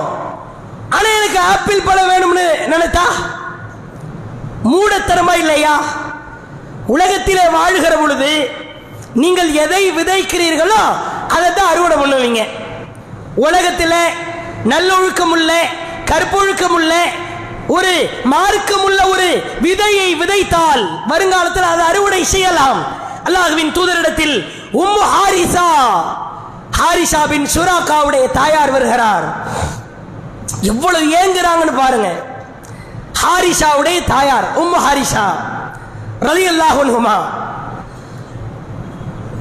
ஆனா எனக்கு ஆப்பிள் பழம் வேணும்னு நினைத்தா? மூடத்தனமா இல்லையா? உலகத்திலே வாழுகிற பொழுது நீங்கள் எதை விதைக்கிறீர்களோ அதை தான் அறுவடை பண்ணுவீங்க. உலகத்தில் நல்லொழுக்கம் உள்ள கற்பொழுக்கம் உள்ள ஒரு மார்க்கமுள்ள ஒரு விதையை விதைத்தால் வருங்காலத்தில் அது அறுவடை செய்யலாம். அல்லாஹ்வின் தூதரிடத்தில் உம்மு ஹாரிசா. ஹாரிசா பின் சுராக்காவுடைய தாயார் வருகிறார். எவ்வளவு ஏங்குறாங்கன்னு பாருங்க. ஹாரிஷாவுடைய தாயார் உம்மு ஹாரிஷா ரலி அல்லாஹுமா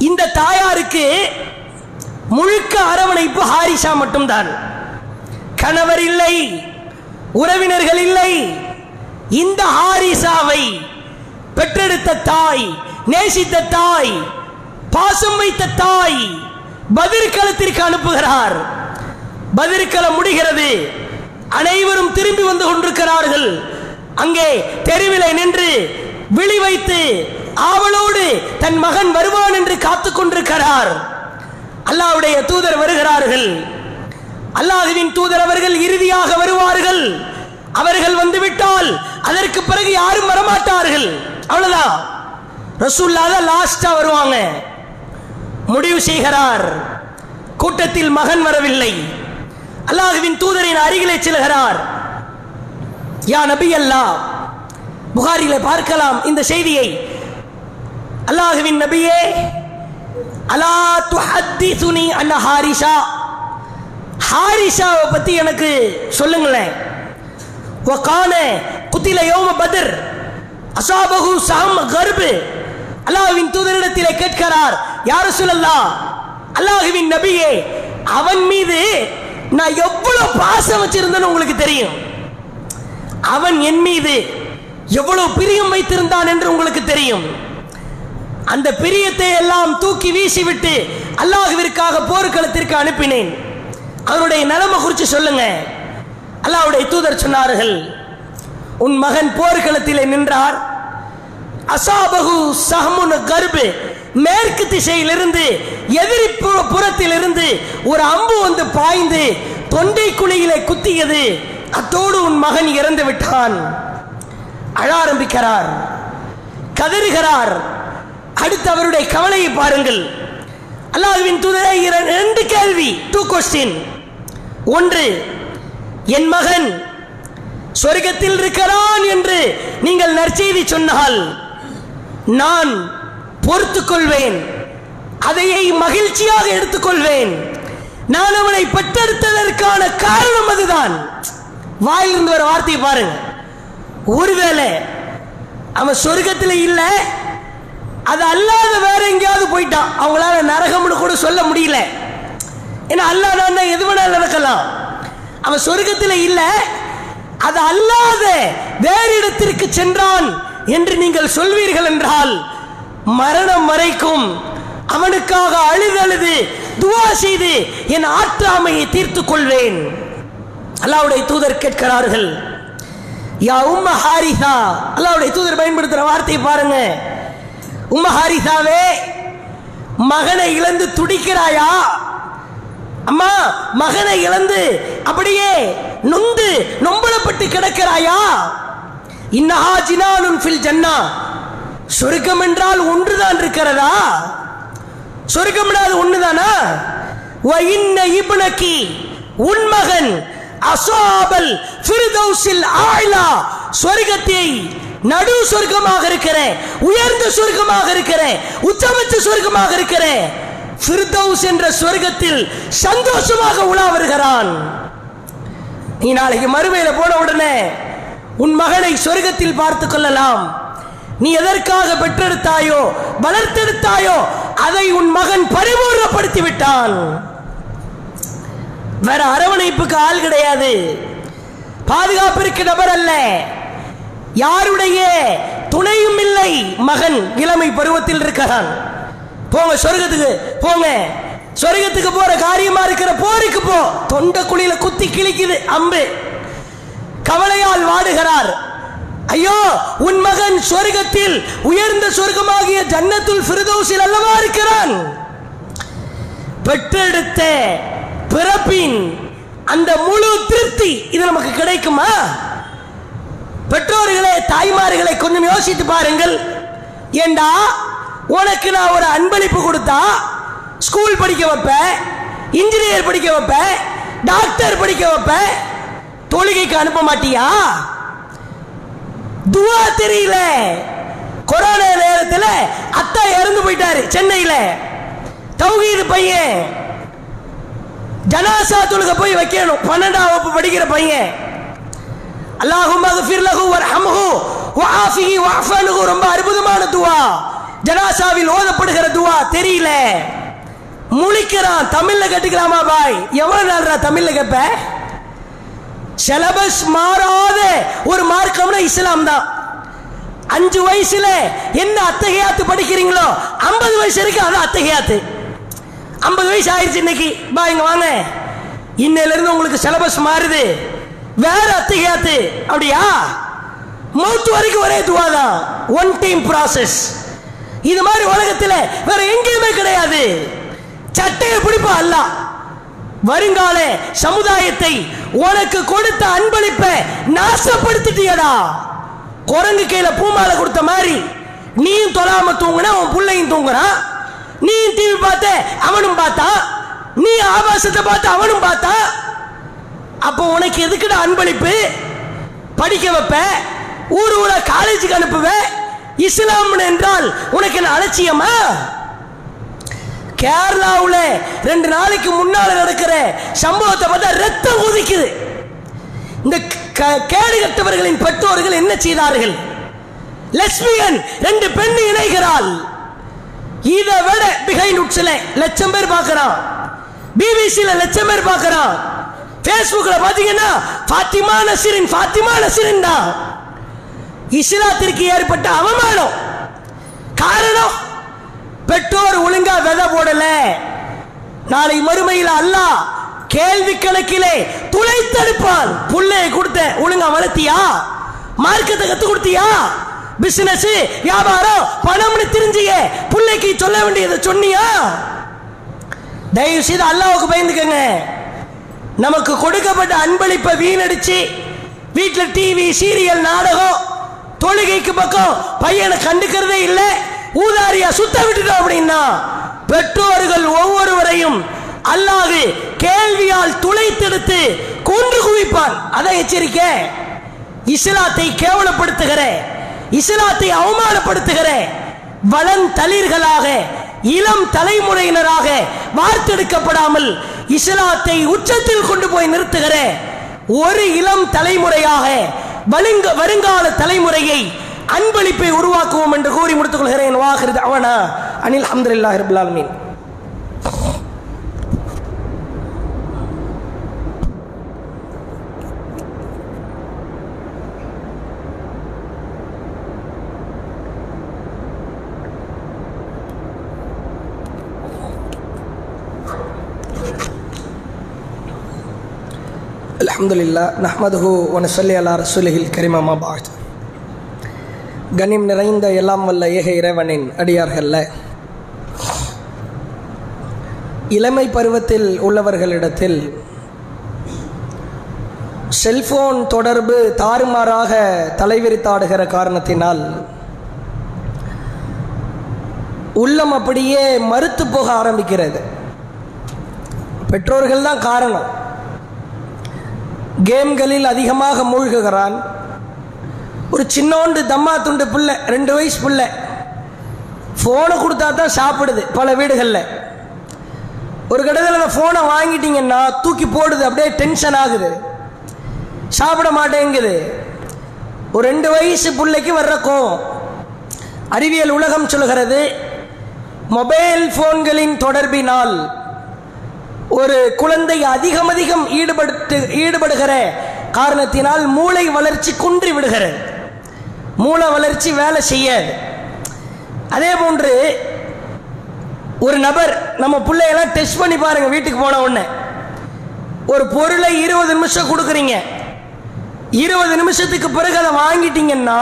இந்த தாயாருக்கு முழுக்க அரவணைப்பு ஹாரிஷா மட்டும்தான். கணவர் இல்லை உறவினர்கள் இல்லை. இந்த ஹாரிசாவை பெற்றெடுத்த தாய் நேசித்த தாய் பாசம் வைத்த தாய் பதிர்களத்திற்கு அனுப்புகிறார். பதிர்களம் முடிகிறது. அனைவரும் திரும்பி வந்து கொண்டிருக்கிறார்கள். அங்கே தெருவிலே நின்று விழி வைத்து ஆவலோடு தன் மகன் வருவான் என்று காத்துக் கொண்டிருக்கிறார். அல்லாஹ்வுடைய தூதர் வருகிறார்கள். அல்லாஹுவின் தூதர் அவர்கள் இறுதியாக வருவார்கள். அவர்கள் வந்துவிட்டால் அதற்கு பிறகு யாரும் வரமாட்டார்கள். அவ்வளவுதான். ரசூல்லா தான் லாஸ்டா வருவாங்க. முடிவு செய்கிறார். கூட்டத்தில் மகன் வரவில்லை. அல்லாஹுவின் தூதரின் அருகிலே செல்கிறார். யா நபி அல்லாஹ் புகாரில பார்க்கலாம் இந்த செய்தியை. அல்லாஹுவின் நபியே அலா துஹத்திசுனி அன்ன ஹாரிஷா? ஹாரிஷாவை பத்தி எனக்கு சொல்லுங்களேன். வகான குத்தில யோம பதர் அசாபகு சஹம் கர்பு. அல்லாஹ்வின் தூதரிடத்திலே கேட்கிறார் யார் சொல்லல்லா அல்லாஹுவின் நபியே அவன் மீது நான் எவ்வளவு பாசம் வச்சிருந்தேன்னு உங்களுக்கு தெரியும்? அவன் என் மீது எவ்வளவு பிரியம் வைத்திருந்தான் என்று உங்களுக்கு தெரியும்? அந்த பிரியத்தை எல்லாம் தூக்கி வீசிவிட்டு அல்லாஹுவிற்காக போர்க்களத்திற்கு அனுப்பினேன். அவருடைய நிலைமை குறித்து சொல்லுங்க. அல்லாவுடைய தூதர் சொன்னார்கள் உன் மகன் போர்க்களத்திலே நின்றார். அசாபகு சஹமுன் கர்பு. மேற்கு திசையிலிருந்து எதிரி புறத்திலிருந்து ஒரு அம்பு வந்து பாய்ந்து தொண்டை குழியிலே குத்தியது. அத்தோடு உன் மகன் இறந்து விட்டான். அழ ஆரம்பிக்கிறார் கதறுகிறார். அடுத்து அவருடைய கவலையை பாருங்கள். அல்லாஹ்வின் தூதரை இர- ரெண்டு கேள்வி டூ கொஸ்டின் ஒன்று என் மகன் சொர்க்கத்தில் இருக்கிறான் என்று நீங்கள் நற்செய்தி சொன்னால் நான் பொறுத்துக்கொள்வேன் அதையை மகிழ்ச்சியாக எடுத்துக்கொள்வேன் நான் அவனை பெற்றெடுத்ததற்கான காரணம் அதுதான். வாயிலிருந்து ஒரு வார்த்தையை பாருங்க. ஒருவேளை அவன் சொர்க்கத்தில் இல்லை அது அல்லாத வேற எங்கேயாவது போயிட்டான். அவங்களால நரகம்னு கூட சொல்ல முடியல. ஏன்னா அல்லாதான் எது வேணாலும் நடக்கலாம். அவன் சொர்க்கத்தில் இல்லை. அது அல்லாத வேறு இடத்திற்கு சென்றான் என்று நீங்கள் சொல்வீர்கள் என்றால் மரணம் வரைக்கும் அவனுக்காக அழுது அழுது துவா செய்து என் ஆற்றாமையை தீர்த்துக் கொள்வேன். அல்லாவுடைய தூதர் கேட்கிறார்கள் யா உம்ம ஹாரிசா. அல்லாவுடைய தூதர் பயன்படுத்துகிற வார்த்தையை பாருங்க. உம்ம ஹாரிசாவே மகனை இழந்து துடிக்கிறாயா? அம்மா மகனை இழந்து அப்படியே நொந்து நொம்பலப்பட்டு கிடக்கிறாயா? இன்னஹா ஜினானுன் ஃபில் ஜன்னா. சொர்க்கம் என்றால் ஒன்றுதான் இருக்கிறதா? சொர்க்கம் என்றால் ஒன்றுதானா இன்ன இபுனக்கி உன் மகன் அசோபல் ஃபிர்தௌசில் ஆயிலா. சொர்க்கத்தை நடு சொர்க்கமாக இருக்கிறேன் உயர்ந்த சொர்க்கமாக இருக்கிறேன் உச்சபட்ச சொர்க்கமாக இருக்கிறேன். ஃபிர்தௌஸ் என்ற சொர்க்கத்தில் சந்தோஷமாக உலா வருகிறான். நீ நாளைக்கு மறுமையில போன உடனே உன் மகனை சொர்க்கத்தில் பார்த்துக் கொள்ளலாம். நீ எதற்காக பெற்றெடுத்தாயோ வளர்த்தெடுத்தாயோ அதை உன் மகன் பரிபூர்ணப்படுத்தி விட்டான் வேற அரவணைப்புக்கு ஆள் கிடையாது. பாதுகாப்பிற்கு நபர் அல்ல. யாருடைய துணையும் இல்லை. மகன் இளமை பருவத்தில் இருக்கிறான். போங்க சொர்க்கத்துக்கு போங்க. சொர்க்கத்துக்கு போற காரியமா இருக்கிற போருக்கு போ. தொண்ட குழியில குத்தி கிழிக்குது அம்பு. கவலையால் வாடுகிறார். ஐயோ உன் மகன் சொர்க்கத்தில் உயர்ந்த சொர்க்கமாகிய ஜன்னத்துல் ஃபிர்தௌஸில் அல்லவா இருக்கிறான்? பெற்றெடுத்த பிறப்பின் அந்த முழு திருப்தி இது நமக்கு கிடைக்குமா? பெற்றோர்களே தாய்மார்களை கொஞ்சம் யோசித்து பாருங்கள். ஏண்டா உனக்கு நான் ஒரு அன்பளிப்பு கொடுத்தா ஸ்கூல் படிக்க வைப்பேன் இன்ஜினியர் படிக்க வைப்பேன் டாக்டர் படிக்க வைப்பேன். தொழுகைக்கு அனுப்ப மாட்டியா? துவா தெரியல. கொரோனா நேரத்தில் அத்தா இறந்து போயிட்டாரு சென்னையில். தௌஹீது பையன். ஜனாசா தொழுக போய் வைக்கணும். பன்னெண்டாம் வகுப்பு படிக்கிற பையன். அல்லாஹும் மகஃபிர் லஹு வர்ஹம்ஹு வஆஃபிஹி வஅஃபனுஹு ரொம்ப அற்புதமான துவா. ஜனாசாவில் ஓதப்படுகிற துவா தெரியல. முழிக்கிறான். தமிழ்ல கட்டுக்கலாமா பாய்? எவ்வளவு நாள்ரா தமிழ்ல கேப்ப? சிலபஸ் மாறாத ஒரு மார்க்கம்னா இஸ்லாம் தான். அஞ்சு வயசுல என்ன அத்தகையாத்து படிக்கிறீங்களோ ஐம்பது வயசு வரைக்கும் அது அத்தகையாத்து. ஐம்பது வயசு ஆயிடுச்சு இன்னைக்கு. பா இங்க வாங்க. இன்னையில இருந்து உங்களுக்கு சிலபஸ் மாறுது. வேற அத்தகையாத்து. அப்படியா? மௌத்து வரைக்கும் ஒரே துவா தான். ஒன் டைம் ப்ராசஸ் இது மாதிரி உலகத்தில் வேற எங்கேயுமே கிடையாது. சட்டையை பிடிப்பா அல்ல. வருங்கால சமுதாயத்தை உனக்கு கொடுத்த அன்பளிப்பை நாசப்படுத்திட்டியடா. குரங்கு கையில பூமாலை கொடுத்த மாதிரி நீயும் தொழாம தூங்குனா உன் பிள்ளையும் தூங்குறான். நீயும் டிவி பார்த்த அவனும் பார்த்தான் நீ ஆபாசத்தை பார்த்து அவனும் பார்த்தா. அப்போ உனக்கு எதுக்குடா அன்பளிப்பு? படிக்க வைப்ப ஊர் ஊரா காலேஜுக்கு அனுப்புவேன் இஸ்லாம் என்றால் உனக்கு என்ன அலட்சியமா? கேரளாவில் ரெண்டு நாளைக்கு முன்னால் நடக்கிற சம்பவத்தை பார்த்தா ரத்தம் கொதிக்குது இந்த க- கேடு கட்டவர்களின் பெற்றோர்கள் என்ன செய்தார்கள்? லட்சுமியன் ரெண்டு பெண் இணைகிறாள். இதை விட பிகைண்ட் உட்ஸ்ல லட்சம் பேர் பார்க்கறான். பிபிசியில் லட்சம் பேர் பார்க்கறான். ஃபேஸ்புக்கில் பார்த்தீங்கன்னா ஃபாத்திமா நசீரின் ஃபாத்திமா நசீரின் தான். இஸ்லாத்திற்கு ஏற்பட்ட அவமானம். காரணம் பெற்றோர் ஒழுங்கா விதை போடல. நாளை மறுமையில் அல்லாஹ் கேள்வி கணக்கிலே துளைத்தெடுப்பான் புள்ளையை கொடுத்த ஒழுங்கா வளர்த்தியா? மார்க்கத்தை கத்து கொடுத்தியா? பிசினஸ் வியாபாரம் பணம்னு தெரிஞ்சியே புள்ளைக்கு சொல்ல வேண்டியதை சொன்னியா? தயவு செய்து அல்லாவுக்கு பயந்துக்கங்க. நமக்கு கொடுக்கப்பட்ட அன்பளிப்பை வீணடிச்சு வீட்டில் டிவி சீரியல் நாடகம் தொழுகைக்கு பக்கம் பையனை கண்டுக்கிறதே இல்லை. ஊதாரியா சுத்த விட்டுட்டோம் அப்படின்னா பெற்றோர்கள் ஒவ்வொருவரையும் அல்லாது கேள்வியால் துளைத்தெடுத்து கொன்று குவிப்பார் அதை எச்சரிக்கை இஸ்லாத்தை கேவலப்படுத்துகிற இஸ்லாத்தை அவமானப்படுத்துகிற வளன் தளிர்களாக இளம் தலைமுறையினராக வார்த்தெடுக்கப்படாமல் இஸ்லாத்தை உச்சத்தில் கொண்டு போய் நிறுத்துகிற ஒரு இளம் தலைமுறையாக வருங்க வருங்கால தலைமுறையை அன்பளிப்பை உருவாக்குவோம் என்று கூறி முடித்துக் கொள்கிறேன். வாகிறது அவனா அனில் அஹமதுல்லாஹி ரபில் அலமதுல்லா அல்ஹம்துலில்லாஹ் நஹ்மதுஹு வனசல்லி அலா ரசூலிஹில் கரீம் பாத். கனிம் நிறைந்த எல்லாம் வல்ல ஏக இறைவனின் அடியார்கள்ல. இளமை பருவத்தில் உள்ளவர்களிடத்தில் செல்போன் தொடர்பு தாறுமாறாக தலைவிரித்தாடுகிற காரணத்தினால் உள்ளம் அப்படியே மறுத்து போக ஆரம்பிக்கிறது. பெற்றோர்கள் தான் காரணம். கேம்களில் அதிகமாக மூழ்குகிறான். ஒரு சின்னோண்டு தம்மா துண்டு பிள்ளை ரெண்டு வயசு பிள்ளை. ஃபோனை கொடுத்தா தான் சாப்பிடுது பல வீடுகளில். ஒரு கட்டத்தில் அந்த ஃபோனை வாங்கிட்டீங்கன்னா தூக்கி போடுது அப்படியே டென்ஷன் ஆகுது. சாப்பிட மாட்டேங்குது. ஒரு ரெண்டு வயசு பிள்ளைக்கு வர்ற கோவம். அறிவியல் உலகம் சொல்கிறது மொபைல் ஃபோன்களின் தொடர்பினால் ஒரு குழந்தை அதிகம் அதிகம் ஈடுபடுத்து ஈடுபடுகிற காரணத்தினால் மூளை வளர்ச்சி குன்றி விடுகிறது. மூளை வளர்ச்சி வேலை செய்யாது. அதே போன்று ஒரு நபர் நம்ம பிள்ளையெல்லாம் டெஸ்ட் பண்ணி பாருங்க வீட்டுக்கு போன உடனே. ஒரு பொருளை இருபது நிமிஷம் கொடுக்குறீங்க. இருபது நிமிஷத்துக்கு பிறகு அதை வாங்கிட்டீங்கன்னா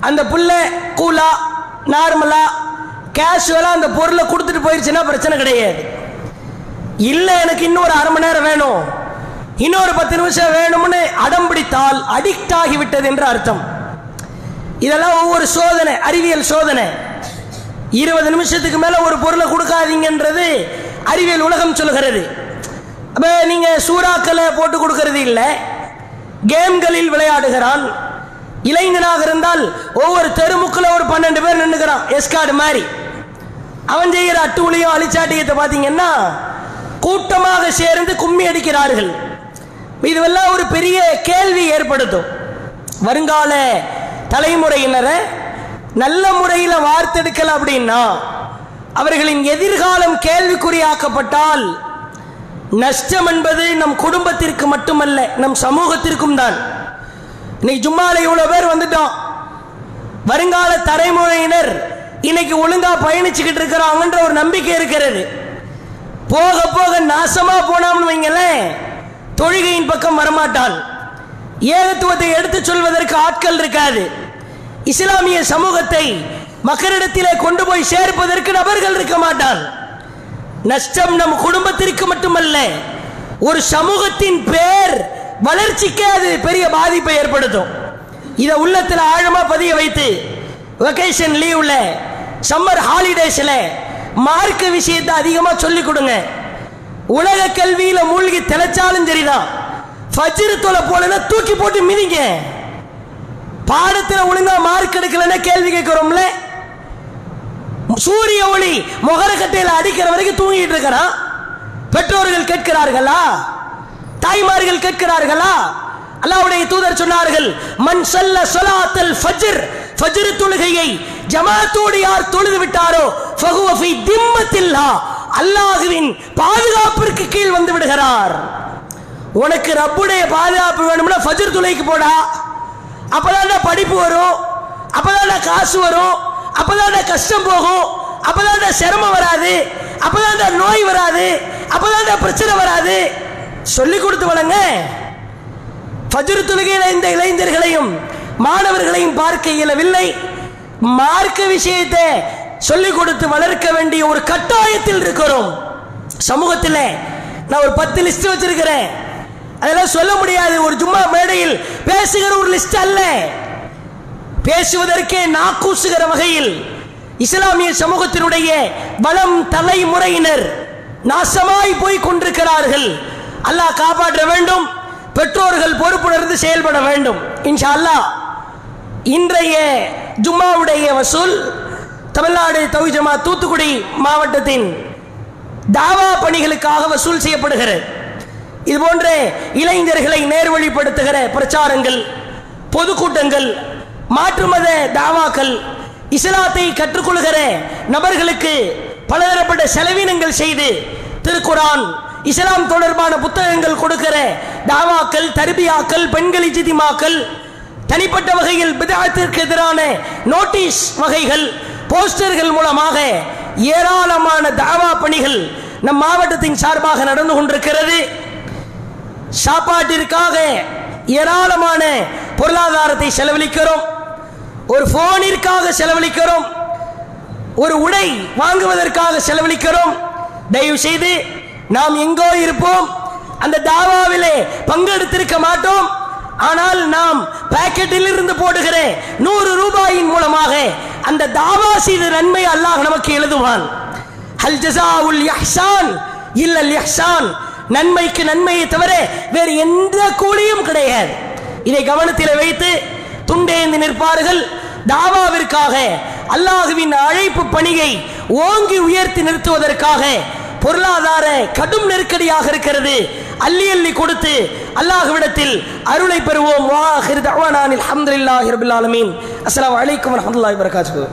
அந்த பிள்ளை கூலா நார்மலா கேஷுவலா அந்த பொருளை கொடுத்துட்டு போயிடுச்சுன்னா பிரச்சனை கிடையாது. இல்லை எனக்கு இன்னொரு அரை மணி நேரம் வேணும். இன்னொரு பத்து நிமிஷம் வேணும்னு அடம் பிடித்தால் அடிக்ட் ஆகிவிட்டது என்று அர்த்தம். இதெல்லாம் ஒவ்வொரு சோதனை அறிவியல் சோதனை. இருபது நிமிஷத்துக்கு மேல ஒரு பொருளை கொடுக்காதீங்கன்றது அறிவியல் உலகம் சொல்கிறது அப்ப நீங்க சூறாக்களை போட்டு கொடுக்கறது இல்லை. கேம்களில் விளையாடுகிறான். இளைஞனாக இருந்தால் ஒவ்வொரு தெருமுக்கில் ஒரு பன்னெண்டு பேர் நின்றுக்கிறான் எஸ்கார்டு மாதிரி. அவன் செய்கிற அட்டூழியம் அழிச்சாட்டியத்தை பார்த்தீங்கன்னா கூட்டமாக சேர்ந்து கும்மி அடிக்கிறார்கள். இதுவெல்லாம் ஒரு பெரிய கேள்வி ஏற்படுத்தும். வருங்கால தலைமுறையினரை நல்ல முறையில் வார்த்தெடுக்கல அப்படின்னா அவர்களின் எதிர்காலம் கேள்விக்குறியாக்கப்பட்டால் நஷ்டம் என்பது நம் குடும்பத்திற்கு மட்டுமல்ல நம் சமூகத்திற்கும் தான். இன்னைக்கு ஜும்மால இவ்வளவு பேர் வந்துட்டோம். வருங்கால தலைமுறையினர் இன்னைக்கு ஒழுங்கா பயணிச்சுக்கிட்டு இருக்கிறாங்கன்ற ஒரு நம்பிக்கை இருக்கிறது. போக போக நாசமா போனாம்னு வைங்களேன். தொழுகையின் பக்கம் வரமாட்டான் ஏகத்துவத்தை எடுத்துச் சொல்வதற்கு ஆட்கள் இருக்காது. இஸ்லாமிய சமூகத்தை மக்களிடத்திலே கொண்டு போய் சேர்ப்பதற்கு நபர்கள் இருக்க மாட்டான் நஷ்டம் நம் குடும்பத்திற்கு மட்டுமல்ல ஒரு சமூகத்தின் பேர் வளர்ச்சிக்கே அது பெரிய பாதிப்பை ஏற்படுத்தும். இதை உள்ளத்தில் ஆழமா பதிய வைத்து வெக்கேஷன் லீவ்ல சம்மர் ஹாலிடேஸ்ல மார்க்க விஷயத்தை அதிகமா சொல்லிக் கொடுங்க. உலக கல்வியில மூழ்கி திளைச்சாலும் சரிதான். ஃபஜ்ர் தொலை போலன்னா தூக்கி போட்டு மிதிங்க. பாடத்தில் ஒழுங்கா மார்க் எடுக்கலன்னா கேள்வி கேட்கிறோம்ல? சூரிய ஒளி முகரக்கட்டையில் அடிக்கிற வரைக்கும் தூங்கிட்டு இருக்கிறான். பெற்றோர்கள் கேட்கிறார்களா? தாய்மார்கள் கேட்கிறார்களா? அல்லாவுடைய தூதர் சொன்னார்கள் மண் சல்ல சொலாத்தல் ஃபஜ்ர். ஃபஜ்ர் தொழுகையை ஜமாத்தோடு யார் தொழுது விட்டாரோ ஃபஹுவஃபி ஃபீ திம்மத்தில்லா அல்லாஹுவின் பாதுகாப்பிற்கு கீழ் வந்து விடுகிறார். உனக்கு ரப்புடைய பாதுகாப்பு வேணும்னா ஃபஜ்ர் தொழுகைக்கு போடா. அப்பதான் படிப்பு வரும் அப்பதான் காசு வரும் அப்பதான் கஷ்டம் போகும் அப்பதான் சிரமம் வராது அப்பதான் நோய் வராது அப்பதான் பிரச்சனை வராது. சொல்லி கொடுத்து வளங்க ஃபஜ்ர் தொழுகையில் இந்த இளைஞர்களையும் மாணவர்களையும் பார்க்க இயலவில்லை. மார்க்க விஷயத்தை சொல்லிக் கொடுத்து வளர்க்க வேண்டிய ஒரு கட்டாயத்தில் இருக்கிறோம். சமூகத்தில் நான் ஒரு பத்து லிஸ்ட் வச்சிருக்கிறேன். அதெல்லாம் சொல்ல முடியாது. ஒரு ஜும்மா மேடையில் பேசுகிற ஒரு லிஸ்ட் அல்ல. பேசுவதற்கே நாக்கூசுகிற வகையில் இஸ்லாமிய சமூகத்தினுடைய வளம் தலைமுறையினர் நாசமாய் போய் கொண்டிருக்கிறார்கள். அல்லாஹ் காப்பாற்ற வேண்டும். பெற்றோர்கள் பொறுப்புணர்ந்து செயல்பட வேண்டும். இன்ஷா அல்லாஹ் இன்றைய ஜும்மாவுடைய வசூல் தமிழ்நாடு தவிஜமா தூத்துக்குடி மாவட்டத்தின் தாவா பணிகளுக்காக வசூல் செய்யப்படுகிறது. இது போன்ற இளைஞர்களை நேர்வழிப்படுத்துகிற பிரச்சாரங்கள் பொதுக்கூட்டங்கள் மாற்று மத தாவாக்கள் இஸ்லாத்தை கற்றுக்கொள்கிற நபர்களுக்கு பலதரப்பட்ட செலவினங்கள் செய்து திருக்குரான் இஸ்லாம் தொடர்பான புத்தகங்கள் கொடுக்கிற தாவாக்கள் தர்பியாக்கள் பெண்கள் ஜிதிமாக்கள் தனிப்பட்ட வகையில் பிதாத்திற்கு எதிரான நோட்டீஸ் வகைகள் போஸ்டர்கள் மூலமாக ஏராளமான தாவா பணிகள் நம் மாவட்டத்தின் சார்பாக நடந்து கொண்டிருக்கிறது. சாப்பாட்டிற்காக ஏராளமான பொருளாதாரத்தை செலவழிக்கிறோம். ஒரு போனிற்காக செலவழிக்கிறோம். ஒரு உடை வாங்குவதற்காக செலவழிக்கிறோம். தயவு செய்து நாம் எங்கோ இருப்போம். அந்த தாவாவிலே பங்கெடுத்திருக்க மாட்டோம். ஆனால் நாம் பாக்கெட்டில் இருந்து போடுகிற நூறு ரூபாயின் மூலமாக அந்த தாவா செய்த நன்மை அல்லாஹ் நமக்கு எழுதுவான். ஹல் உல் இஹ்சான் இல்லல் இஹ்சான் நன்மைக்கு நன்மையை தவிர வேறு எந்த கூலியும் கிடையாது. இதை கவனத்தில் வைத்து துண்டேந்து நிற்பார்கள். தாவாவிற்காக அல்லாஹுவின் அழைப்பு பணியை ஓங்கி உயர்த்தி நிறுத்துவதற்காக பொருளாதார கடும் நெருக்கடியாக இருக்கிறது. அள்ளி அள்ளி கொடுத்து அல்லாஹ்விடத்தில் அருளை பெறுவோம். வாஹிர் தவானானில் அல்ஹம்துலில்லாஹி ரபில் ஆலமீன். அஸ்ஸலாமு அலைக்கும் வரஹ்மத்துல்லாஹி வபரகாத்துஹு.